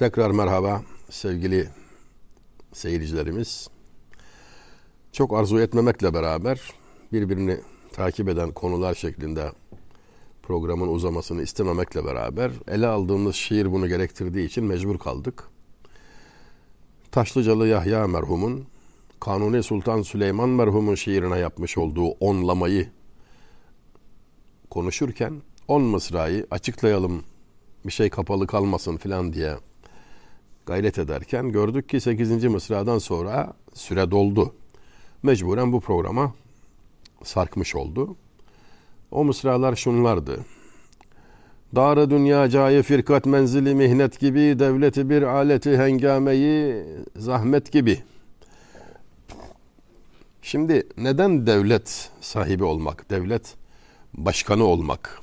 Tekrar merhaba sevgili seyircilerimiz. Çok arzu etmemekle beraber birbirini takip eden konular şeklinde programın uzamasını istememekle beraber ele aldığımız şiir bunu gerektirdiği için mecbur kaldık. Taşlıcalı Yahya merhumun Kanuni Sultan Süleyman merhumun şiirine yapmış olduğu onlamayı konuşurken on mısrayı açıklayalım bir şey kapalı kalmasın filan diye gayret ederken gördük ki 8. mısradan sonra süre doldu. Mecburen bu programa sarkmış oldu. O mısralar şunlardı. Darı dünya cayi firkat menzili mihnet gibi, devleti bir aleti hengameyi zahmet gibi. Şimdi neden devlet sahibi olmak, devlet başkanı olmak,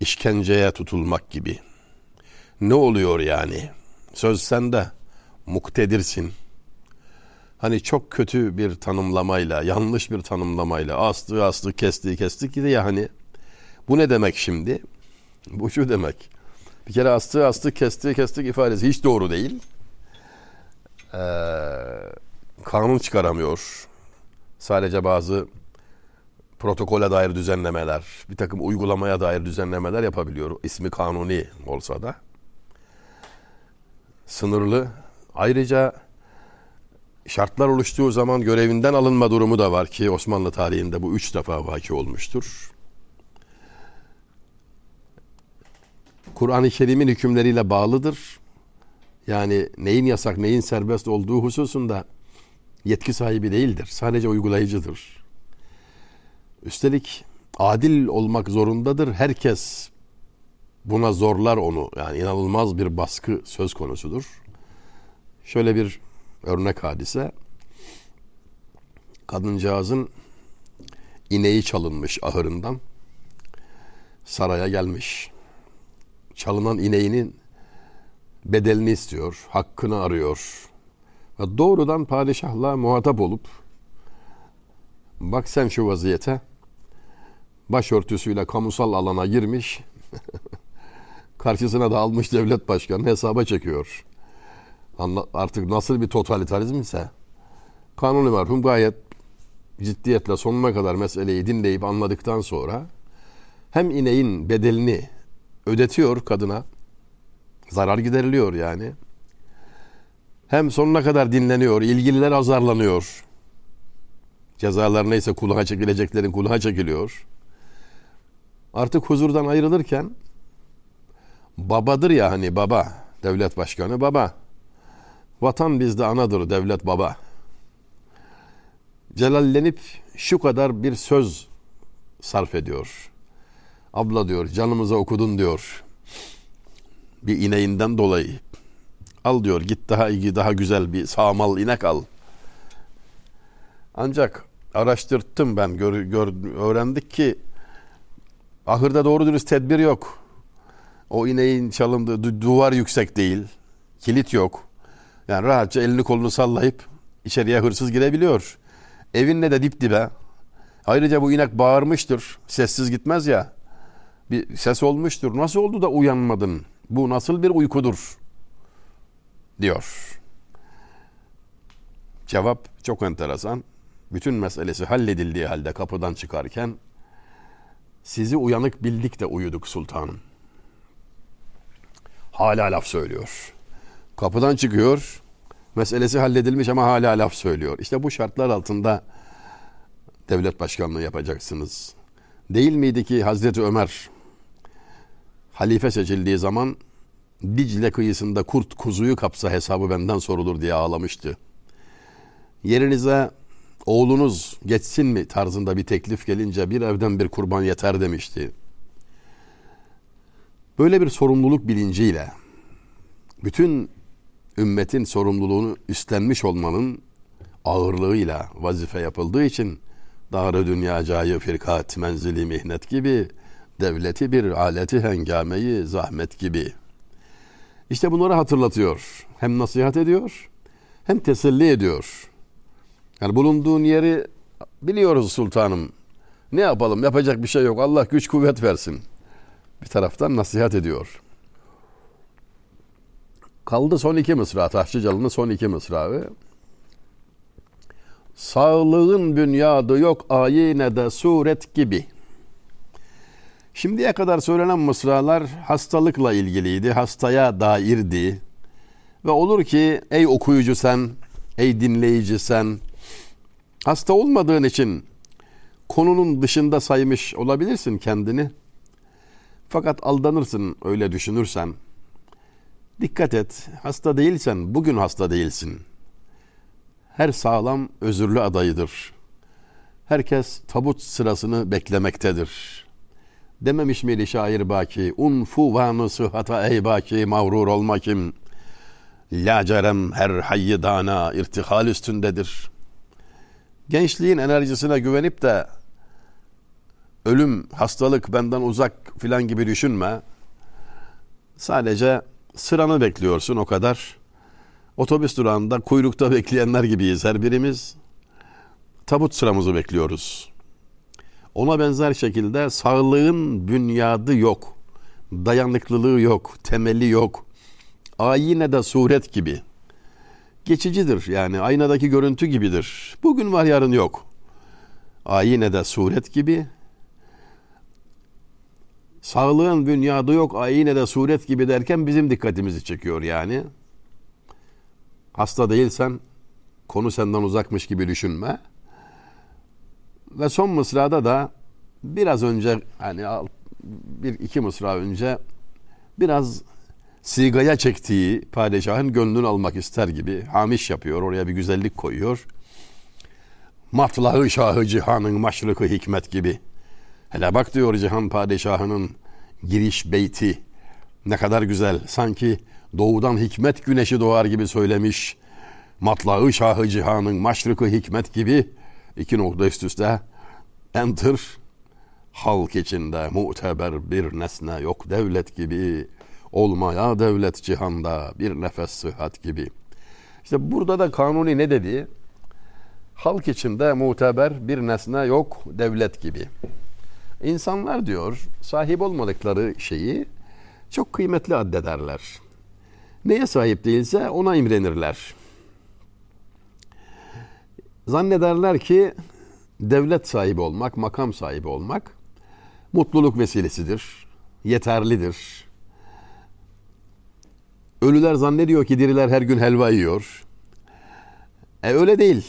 işkenceye tutulmak gibi? Ne oluyor yani? Söz sende, muktedirsin. Hani çok kötü bir tanımlamayla, yanlış bir tanımlamayla aslı aslı kesti kesti ki ya hani bu ne demek şimdi? Bu şu demek. Bir kere aslı aslı kesti kestik ifadesi hiç doğru değil. Ee, kanun çıkaramıyor. Sadece bazı protokole dair düzenlemeler, bir takım uygulamaya dair düzenlemeler yapabiliyor. İsmi kanuni olsa da. Sınırlı. Ayrıca şartlar oluştuğu zaman görevinden alınma durumu da var ki Osmanlı tarihinde bu üç defa vaki olmuştur. Kur'an-ı Kerim'in hükümleriyle bağlıdır. Yani neyin yasak, neyin serbest olduğu hususunda yetki sahibi değildir. Sadece uygulayıcıdır. Üstelik adil olmak zorundadır. Herkes buna zorlar onu. Yani inanılmaz bir baskı söz konusudur. Şöyle bir örnek hadise. Kadıncağızın ineği çalınmış ahırından saraya gelmiş. Çalınan ineğinin bedelini istiyor, hakkını arıyor. Ve doğrudan padişahla muhatap olup bak sen şu vaziyete başörtüsüyle kamusal alana girmiş karşısına da almış devlet başkanı hesaba çekiyor. Artık nasıl bir totalitarizm ise Kanuni merhum gayet ciddiyetle sonuna kadar meseleyi dinleyip anladıktan sonra hem ineğin bedelini ödetiyor kadına zarar gideriliyor yani. Hem sonuna kadar dinleniyor, ilgililer azarlanıyor. Cezalar neyse kulağa çekileceklerin kulağa çekiliyor. Artık huzurdan ayrılırken babadır ya hani baba, devlet başkanı baba. Vatan bizde anadır, devlet baba. Celallenip şu kadar bir söz sarf ediyor. Abla diyor, canımıza okudun diyor. Bir ineğinden dolayı. Al diyor, git daha iyi, daha güzel bir sağmal inek al. Ancak araştırttım ben, gör, gör, öğrendik ki ahırda doğru dürüst tedbir yok. O ineğin çalındığı duvar yüksek değil. Kilit yok. Yani rahatça elini kolunu sallayıp içeriye hırsız girebiliyor. Evinle de dip dibe. Ayrıca bu inek bağırmıştır. Sessiz gitmez ya. Bir ses olmuştur. Nasıl oldu da uyanmadın? Bu nasıl bir uykudur? Diyor. Cevap çok enteresan. Bütün meselesi halledildiği halde kapıdan çıkarken sizi uyanık bildik de uyuduk sultanım. Hala laf söylüyor. Kapıdan çıkıyor. Meselesi halledilmiş ama hala laf söylüyor. İşte bu şartlar altında devlet başkanlığı yapacaksınız. Değil miydi ki Hazreti Ömer halife seçildiği zaman Dicle kıyısında kurt kuzuyu kapsa hesabı benden sorulur diye ağlamıştı. Yerinize oğlunuz geçsin mi tarzında bir teklif gelince bir evden bir kurban yeter demişti. Böyle bir sorumluluk bilinciyle bütün ümmetin sorumluluğunu üstlenmiş olmanın ağırlığıyla vazife yapıldığı için Dağrı dünya cayı firkat menzili mihnet gibi devleti bir aleti hengameyi zahmet gibi. İşte bunları hatırlatıyor. Hem nasihat ediyor hem teselli ediyor. Yani bulunduğun yeri biliyoruz sultanım. Ne yapalım yapacak bir şey yok. Allah güç kuvvet versin. Bir taraftan nasihat ediyor. Kaldı son iki mısra. Taşlıcalı'nın son iki mısrağı. Sağlığın bünyadı yok ayine de suret gibi. Şimdiye kadar söylenen mısralar hastalıkla ilgiliydi, hastaya dairdi. Ve olur ki ey okuyucu sen, ey dinleyici sen, hasta olmadığın için konunun dışında saymış olabilirsin kendini. Fakat aldanırsın öyle düşünürsen. Dikkat et, hasta değilsen bugün hasta değilsin. Her sağlam özürlü adayıdır. Herkes tabut sırasını beklemektedir. Dememiş miydi şair Baki? Unfu vanı sıhhata ey Baki mağrur olma kim? Lacerem her hayy dana irtihal üstündedir. Gençliğin enerjisine güvenip de ölüm, hastalık benden uzak filan gibi düşünme. Sadece sıranı bekliyorsun o kadar. Otobüs durağında kuyrukta bekleyenler gibiyiz her birimiz. Tabut sıramızı bekliyoruz. Ona benzer şekilde sağlığın bünyadı yok. Dayanıklılığı yok, temeli yok. Ayine de suret gibi. Geçicidir yani aynadaki görüntü gibidir. Bugün var yarın yok. Ayine de suret gibi. Sağlığın bünyadı yok ayine de suret gibi derken bizim dikkatimizi çekiyor yani. Hasta değilsen konu senden uzakmış gibi düşünme. Ve son mısrada da biraz önce hani bir iki mısra önce biraz sigaya çektiği padişahın gönlünü almak ister gibi hamiş yapıyor. Oraya bir güzellik koyuyor. Matlağı şahı cihanın maşrıkı hikmet gibi. Hele bak diyor cihan padişahının giriş beyti. Ne kadar güzel. Sanki doğudan hikmet güneşi doğar gibi söylemiş. Matlağı şahı cihanın maşrıkı hikmet gibi iki nokta üst üste enter halk içinde muteber bir nesne yok devlet gibi olmaya devlet cihanda bir nefes sıhhat gibi. İşte burada da kanuni ne dedi? Halk içinde muteber bir nesne yok devlet gibi. İnsanlar diyor sahip olmadıkları şeyi çok kıymetli addederler. Neye sahip değilse ona imrenirler. Zannederler ki devlet sahibi olmak, makam sahibi olmak mutluluk vesilesidir, yeterlidir. Ölüler zannediyor ki diriler her gün helva yiyor. E öyle değil.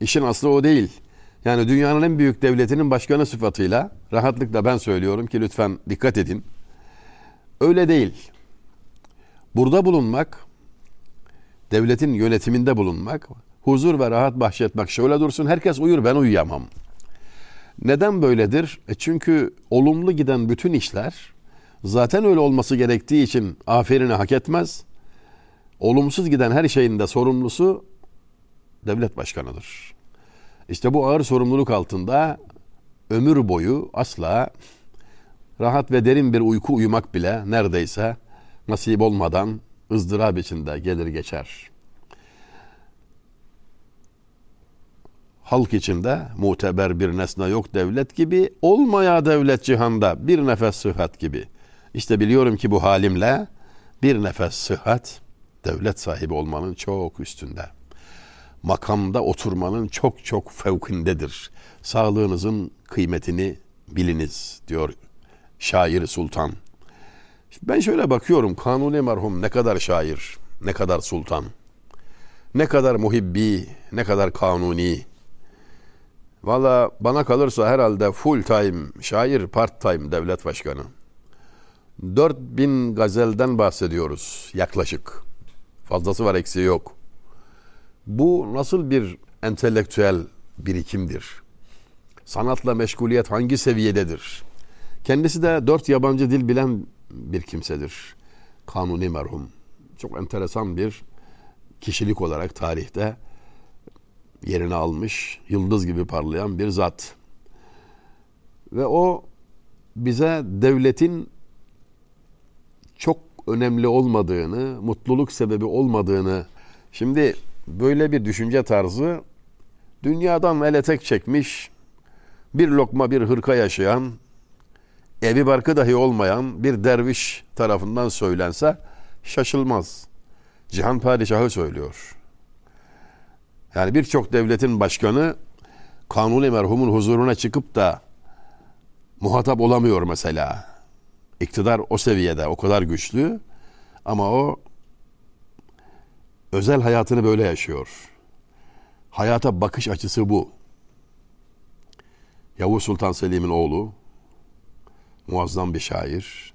İşin aslı o değil. Yani dünyanın en büyük devletinin başkanı sıfatıyla rahatlıkla ben söylüyorum ki lütfen dikkat edin. Öyle değil. Burada bulunmak, devletin yönetiminde bulunmak, huzur ve rahat bahşetmek şöyle dursun herkes uyur ben uyuyamam. Neden böyledir? E çünkü olumlu giden bütün işler zaten öyle olması gerektiği için aferini hak etmez. Olumsuz giden her şeyin de sorumlusu devlet başkanıdır. İşte bu ağır sorumluluk altında ömür boyu asla rahat ve derin bir uyku uyumak bile neredeyse nasip olmadan ızdırap içinde gelir geçer. Halk içinde muteber bir nesne yok devlet gibi, olmaya devlet cihanda bir nefes sıhhat gibi. İşte biliyorum ki bu halimle bir nefes sıhhat devlet sahibi olmanın çok üstünde makamda oturmanın çok çok fevkindedir. Sağlığınızın kıymetini biliniz diyor şair sultan. Ben şöyle bakıyorum Kanuni merhum ne kadar şair, ne kadar sultan, ne kadar muhibbi, ne kadar kanuni. Valla bana kalırsa herhalde full time şair, part time devlet başkanı. 4000 gazelden bahsediyoruz yaklaşık. Fazlası var eksiği yok. Bu nasıl bir entelektüel birikimdir? Sanatla meşguliyet hangi seviyededir? Kendisi de dört yabancı dil bilen bir kimsedir. Kanuni merhum. Çok enteresan bir kişilik olarak tarihte yerini almış, yıldız gibi parlayan bir zat. Ve o bize devletin çok önemli olmadığını, mutluluk sebebi olmadığını şimdi böyle bir düşünce tarzı dünyadan ele tek çekmiş, bir lokma bir hırka yaşayan, evi barkı dahi olmayan bir derviş tarafından söylense şaşılmaz. Cihan Padişahı söylüyor. Yani birçok devletin başkanı kanuni merhumun huzuruna çıkıp da muhatap olamıyor mesela. İktidar o seviyede, o kadar güçlü ama o özel hayatını böyle yaşıyor. Hayata bakış açısı bu. Yavuz Sultan Selim'in oğlu muazzam bir şair.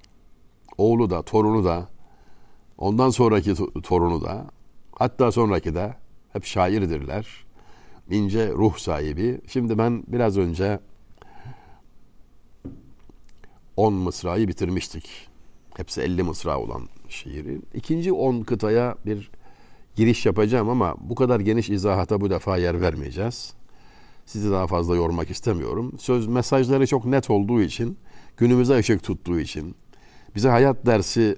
Oğlu da, torunu da, ondan sonraki torunu da, hatta sonraki de hep şairdirler. İnce ruh sahibi. Şimdi ben biraz önce 10 mısrayı bitirmiştik. Hepsi 50 mısra olan şiiri. İkinci 10 kıtaya bir giriş yapacağım ama bu kadar geniş izahata bu defa yer vermeyeceğiz. Sizi daha fazla yormak istemiyorum. Söz mesajları çok net olduğu için, günümüze ışık tuttuğu için, bize hayat dersi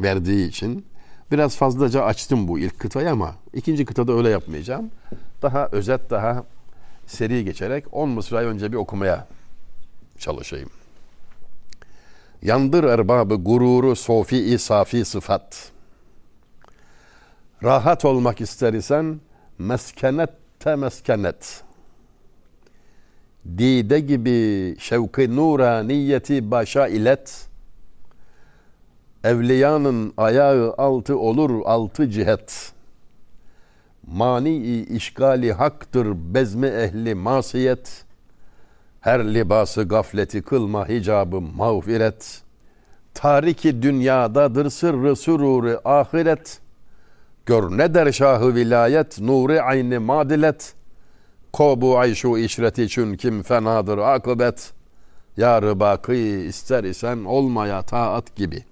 verdiği için biraz fazlaca açtım bu ilk kıtayı ama ikinci kıtada öyle yapmayacağım. Daha özet, daha seri geçerek 10 mısrayı önce bir okumaya çalışayım. Yandır erbabı gururu sofi-i safi sıfat. Rahat olmak ister isen meskenette meskenet. Dide gibi şevki nura niyeti başa ilet. Evliyanın ayağı altı olur altı cihet. Mani işgali haktır bezmi ehli masiyet.'' Her libası gafleti kılma hicabı mağfiret. Tariki dünyadadır sırrı süruri ahiret. Gör ne der şahı vilayet nuri ayni madilet. Kobu ayşu işreti için kim fenadır akıbet. Yarı bakı ister isen olmaya taat gibi.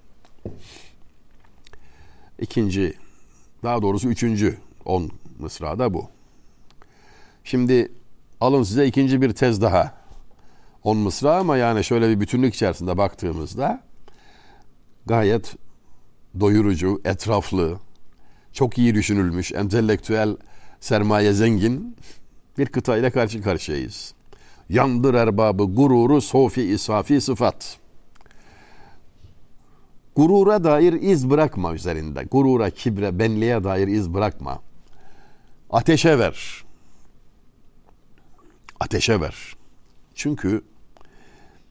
İkinci, daha doğrusu üçüncü on mısrada bu. Şimdi alın size ikinci bir tez daha. 10 mısra ama yani şöyle bir bütünlük içerisinde baktığımızda gayet doyurucu, etraflı, çok iyi düşünülmüş, entelektüel sermaye zengin bir kıta ile karşı karşıyayız. Yandır erbabı gururu sofi isafi sıfat. Gurura dair iz bırakma üzerinde. Gurura, kibre, benliğe dair iz bırakma. Ateşe ver. Ateşe ver. Çünkü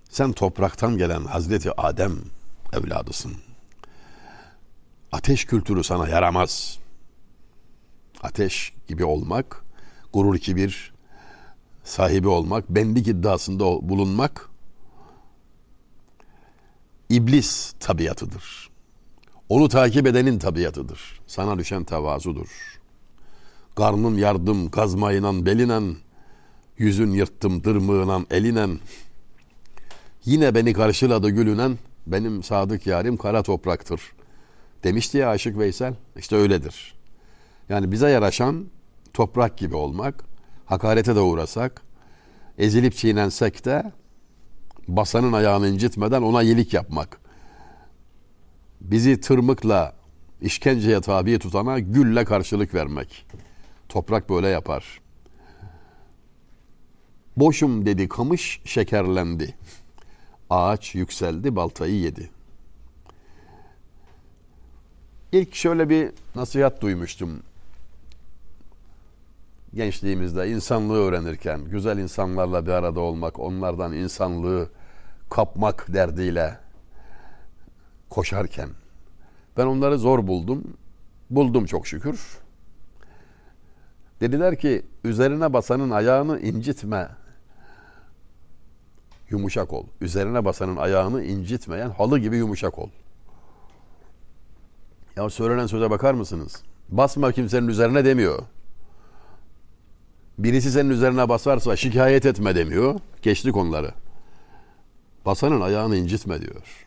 sen topraktan gelen Hazreti Adem evladısın. Ateş kültürü sana yaramaz. Ateş gibi olmak, gurur kibir sahibi olmak, benlik iddiasında bulunmak iblis tabiatıdır. Onu takip edenin tabiatıdır. Sana düşen tevazudur. Karnın yardım kazmayınan belinen, yüzün yırttım dırmığınan elinen, Yine beni karşıladı gülünen benim sadık yarim kara topraktır. Demişti ya Aşık Veysel. İşte öyledir. Yani bize yaraşan toprak gibi olmak, hakarete de uğrasak, ezilip çiğnensek de basanın ayağını incitmeden ona iyilik yapmak. Bizi tırmıkla, işkenceye tabi tutana gülle karşılık vermek. Toprak böyle yapar. Boşum dedi kamış şekerlendi. Ağaç yükseldi, baltayı yedi. İlk şöyle bir nasihat duymuştum. Gençliğimizde insanlığı öğrenirken, güzel insanlarla bir arada olmak, onlardan insanlığı kapmak derdiyle koşarken ben onları zor buldum. Buldum çok şükür. Dediler ki üzerine basanın ayağını incitme yumuşak ol. Üzerine basanın ayağını incitmeyen halı gibi yumuşak ol. Ya söylenen söze bakar mısınız? Basma kimsenin üzerine demiyor. Birisi senin üzerine basarsa şikayet etme demiyor. Geçti konuları. Basanın ayağını incitme diyor.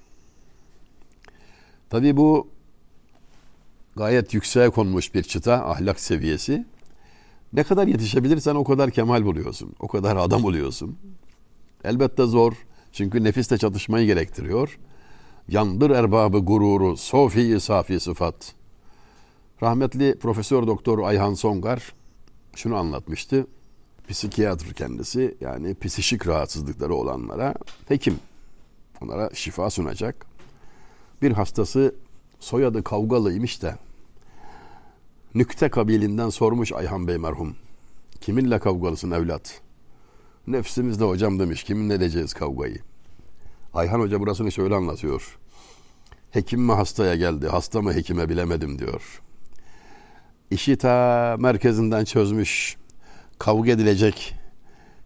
Tabi bu gayet yükseğe konmuş bir çıta ahlak seviyesi. Ne kadar yetişebilirsen o kadar kemal buluyorsun. O kadar adam oluyorsun. Elbette zor. Çünkü nefisle çatışmayı gerektiriyor. Yandır erbabı gururu, sofi safi sıfat. Rahmetli Profesör Doktor Ayhan Songar şunu anlatmıştı. Psikiyatr kendisi yani psişik rahatsızlıkları olanlara hekim. Onlara şifa sunacak. Bir hastası soyadı kavgalıymış da Nükte kabilinden sormuş Ayhan Bey merhum. Kiminle kavgalısın evlat? Nefsimizle hocam demiş. Kiminle edeceğiz kavgayı? Ayhan Hoca burasını şöyle anlatıyor. Hekim mi hastaya geldi, hasta mı hekime bilemedim diyor. İşi ta merkezinden çözmüş. Kavga edilecek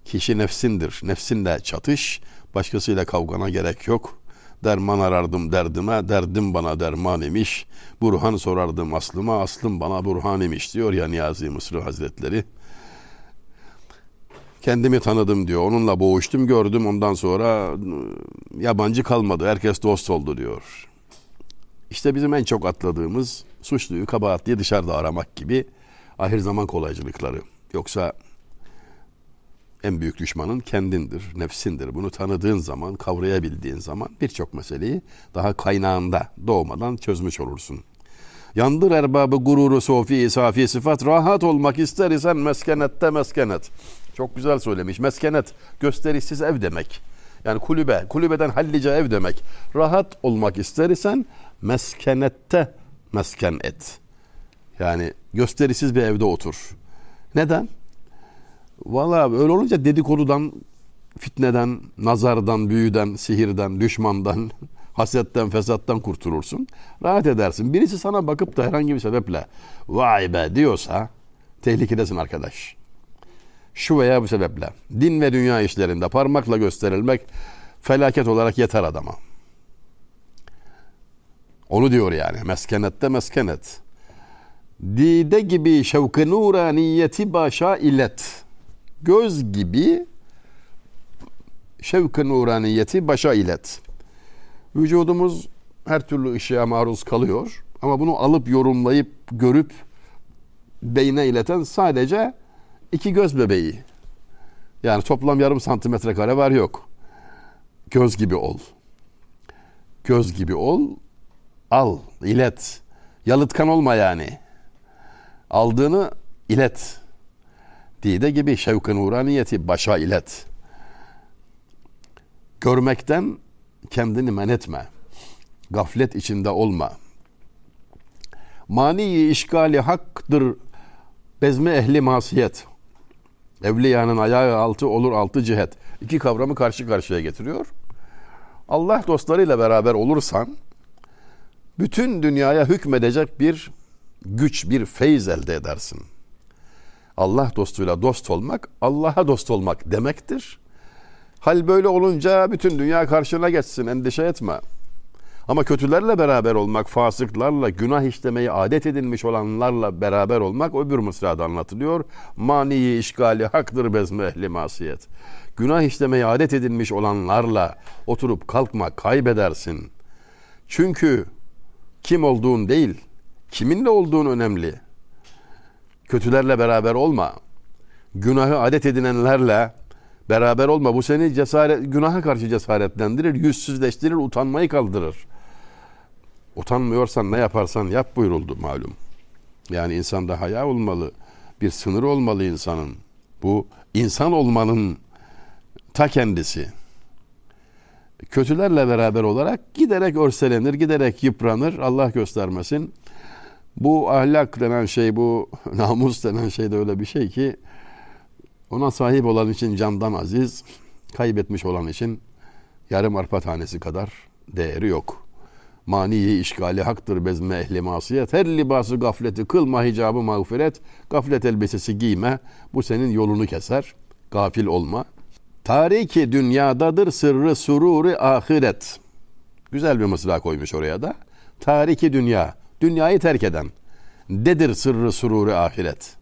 kişi nefsindir. Nefsinle çatış, başkasıyla kavgana gerek yok. Derman arardım derdime, derdim bana derman imiş. Burhan sorardım aslıma, aslım bana burhan imiş diyor ya Niyazi Mısır Hazretleri. Kendimi tanıdım diyor. Onunla boğuştum gördüm ondan sonra ıı, yabancı kalmadı. Herkes dost oldu diyor. İşte bizim en çok atladığımız suçluyu kabahatliyi dışarıda aramak gibi ahir zaman kolaycılıkları. Yoksa en büyük düşmanın kendindir, nefsindir. Bunu tanıdığın zaman, kavrayabildiğin zaman birçok meseleyi daha kaynağında doğmadan çözmüş olursun. Yandır erbabı gururu sofi safi sıfat rahat olmak ister isen meskenette meskenet. Çok güzel söylemiş. Meskenet gösterişsiz ev demek. Yani kulübe, kulübeden hallice ev demek. Rahat olmak ister isen meskenette mesken et. Yani gösterisiz bir evde otur. Neden? Valla öyle olunca dedikodudan, fitneden, nazardan, büyüden, sihirden, düşmandan, hasetten, fesattan kurtulursun. Rahat edersin. Birisi sana bakıp da herhangi bir sebeple vay be diyorsa tehlikedesin arkadaş. Şu veya bu sebeple din ve dünya işlerinde parmakla gösterilmek felaket olarak yeter adama. Onu diyor yani. Meskenette meskenet. Dide gibi şevk-ı nuraniyeti başa illet. Göz gibi şevk-ı nuraniyeti başa ilet. Vücudumuz her türlü ışığa maruz kalıyor. Ama bunu alıp yorumlayıp görüp beyne ileten sadece iki göz bebeği. Yani toplam yarım santimetre kare var yok. Göz gibi ol. Göz gibi ol. Al, ilet. Yalıtkan olma yani. Aldığını ilet. Dide gibi şevk-ı nuraniyeti başa ilet. Görmekten kendini men etme. Gaflet içinde olma. Mani işgali haktır bezme ehli masiyet. Evliyanın ayağı altı olur altı cihet. İki kavramı karşı karşıya getiriyor. Allah dostlarıyla beraber olursan bütün dünyaya hükmedecek bir güç, bir feyz elde edersin. Allah dostuyla dost olmak, Allah'a dost olmak demektir. Hal böyle olunca bütün dünya karşına geçsin, endişe etme. Ama kötülerle beraber olmak, fasıklarla, günah işlemeyi adet edinmiş olanlarla beraber olmak öbür mısrada anlatılıyor. Maniyi işgali haktır bezme ehli masiyet. Günah işlemeyi adet edinmiş olanlarla oturup kalkma kaybedersin. Çünkü kim olduğun değil, kiminle olduğun önemli. Kötülerle beraber olma. Günahı adet edinenlerle beraber olma. Bu seni cesaret, günaha karşı cesaretlendirir, yüzsüzleştirir, utanmayı kaldırır. Utanmıyorsan ne yaparsan yap buyuruldu malum. Yani insanda haya olmalı. Bir sınır olmalı insanın. Bu insan olmanın ta kendisi. Kötülerle beraber olarak giderek örselenir, giderek yıpranır. Allah göstermesin. Bu ahlak denen şey, bu namus denen şey de öyle bir şey ki ona sahip olan için candan aziz, kaybetmiş olan için yarım arpa tanesi kadar değeri yok. Maniyi işgali haktır bezme ehli masiyet. Her libası gafleti kılma hicabı mağfiret. Gaflet elbisesi giyme. Bu senin yolunu keser. Gafil olma. Tariki dünyadadır sırrı sururi ahiret. Güzel bir mısra koymuş oraya da. Tariki dünya. Dünyayı terk eden. Dedir sırrı sururi ahiret.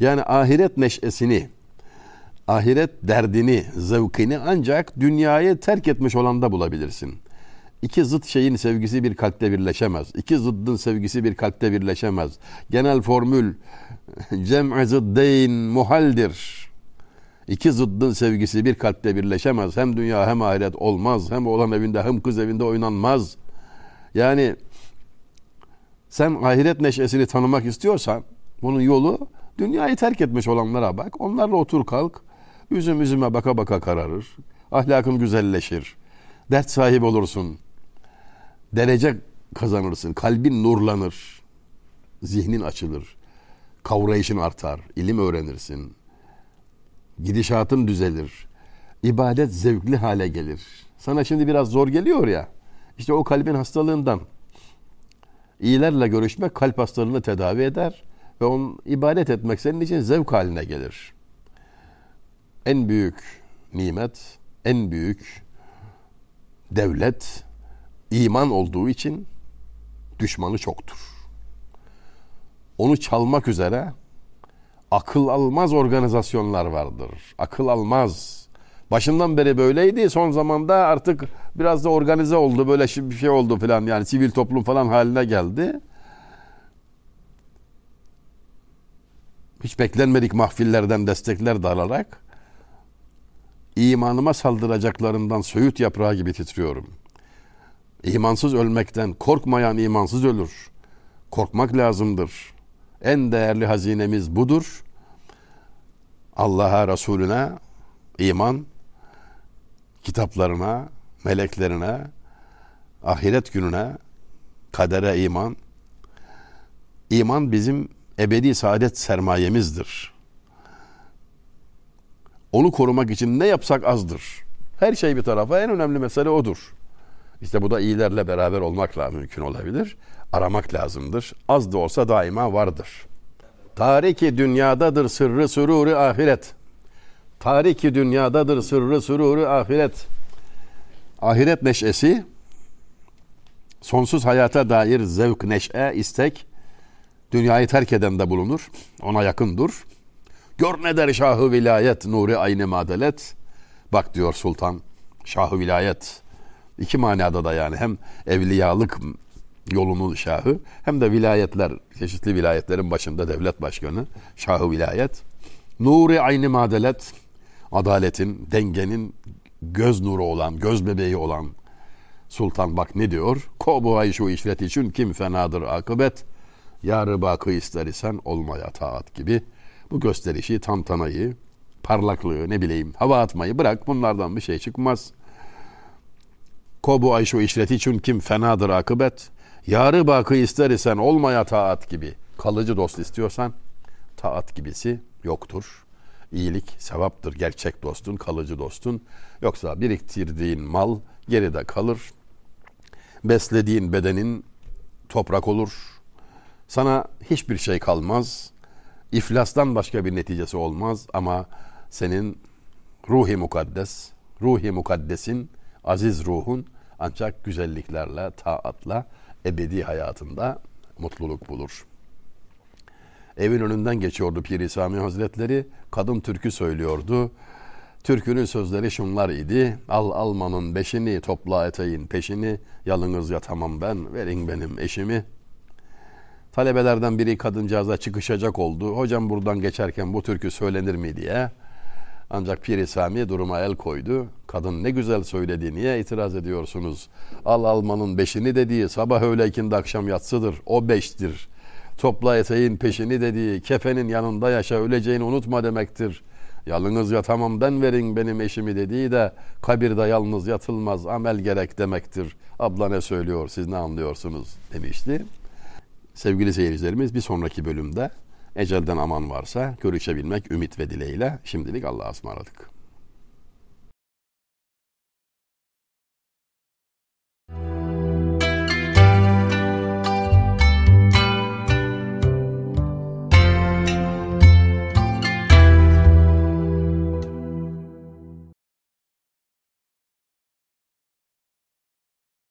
Yani ahiret neşesini, ahiret derdini, zevkini ancak dünyayı terk etmiş olanda bulabilirsin. İki zıt şeyin sevgisi bir kalpte birleşemez. İki zıddın sevgisi bir kalpte birleşemez. Genel formül cem'i zıddeyn muhaldir. İki zıddın sevgisi bir kalpte birleşemez. Hem dünya hem ahiret olmaz. Hem oğlan evinde hem kız evinde oynanmaz. Yani sen ahiret neşesini tanımak istiyorsan bunun yolu dünyayı terk etmiş olanlara bak. Onlarla otur kalk. Üzüm üzüme baka baka kararır. Ahlakın güzelleşir. Dert sahibi olursun. Derece kazanırsın. Kalbin nurlanır. Zihnin açılır. Kavrayışın artar, ilim öğrenirsin. Gidişatın düzelir. İbadet zevkli hale gelir. Sana şimdi biraz zor geliyor ya. İşte o kalbin hastalığından. İyilerle görüşmek kalp hastalığını tedavi eder ve onun ibadet etmek senin için zevk haline gelir. En büyük nimet, en büyük devlet iman olduğu için düşmanı çoktur. Onu çalmak üzere akıl almaz organizasyonlar vardır. Akıl almaz. Başından beri böyleydi. Son zamanda artık biraz da organize oldu. Böyle bir şey oldu falan. Yani sivil toplum falan haline geldi. Hiç beklenmedik mahfillerden destekler dalarak imanıma saldıracaklarından söğüt yaprağı gibi titriyorum. İmansız ölmekten korkmayan imansız ölür. Korkmak lazımdır. En değerli hazinemiz budur. Allah'a, Resulüne iman, kitaplarına, meleklerine, ahiret gününe, kadere iman. İman bizim ebedi saadet sermayemizdir. Onu korumak için ne yapsak azdır. Her şey bir tarafa en önemli mesele odur. İşte bu da iyilerle beraber olmakla mümkün olabilir. Aramak lazımdır. Az da olsa daima vardır. Tariki dünyadadır sırrı süruri ahiret. Tariki dünyadadır sırrı süruri ahiret. Ahiret neşesi sonsuz hayata dair zevk, neşe, istek dünyayı terk eden de bulunur. Ona yakındır. Gör ne der şahı vilayet nuri aynı madelet. Bak diyor sultan şahı vilayet. İki manada da yani hem evliyalık yolunun şahı hem de vilayetler çeşitli vilayetlerin başında devlet başkanı şahı vilayet. Nuri aynı madelet adaletin, dengenin göz nuru olan, göz bebeği olan sultan bak ne diyor? Kobu şu işret için kim fenadır akıbet. Yarı bakı ister isen olmaya taat gibi bu gösterişi, tantanayı, parlaklığı, ne bileyim hava atmayı bırak bunlardan bir şey çıkmaz. Kobu ayşu işreti için kim fenadır akıbet. Yarı bakı ister isen olmaya taat gibi. Kalıcı dost istiyorsan taat gibisi yoktur. İyilik sevaptır gerçek dostun, kalıcı dostun. Yoksa biriktirdiğin mal geride kalır. Beslediğin bedenin toprak olur. Sana hiçbir şey kalmaz. İflastan başka bir neticesi olmaz ama senin ruhi mukaddes, ruhi mukaddesin, aziz ruhun ancak güzelliklerle, taatla ebedi hayatında mutluluk bulur. Evin önünden geçiyordu Pir Sami Hazretleri. Kadın türkü söylüyordu. Türkünün sözleri şunlar idi. Al almanın beşini, topla eteğin peşini. Yalınız yatamam ben, verin benim eşimi.'' Talebelerden biri kadıncağıza çıkışacak oldu. Hocam buradan geçerken bu türkü söylenir mi diye. Ancak Pir Sami duruma el koydu. Kadın ne güzel söyledi niye itiraz ediyorsunuz? Al almanın beşini dediği sabah öğle ikindi akşam yatsıdır. O beştir. Topla eteğin peşini dediği kefenin yanında yaşa öleceğini unutma demektir. Yalnız yatamam ben verin benim eşimi dediği de kabirde yalnız yatılmaz amel gerek demektir. Abla ne söylüyor siz ne anlıyorsunuz demişti. Sevgili seyircilerimiz bir sonraki bölümde ecelden aman varsa görüşebilmek ümit ve dileğiyle şimdilik Allah'a ısmarladık.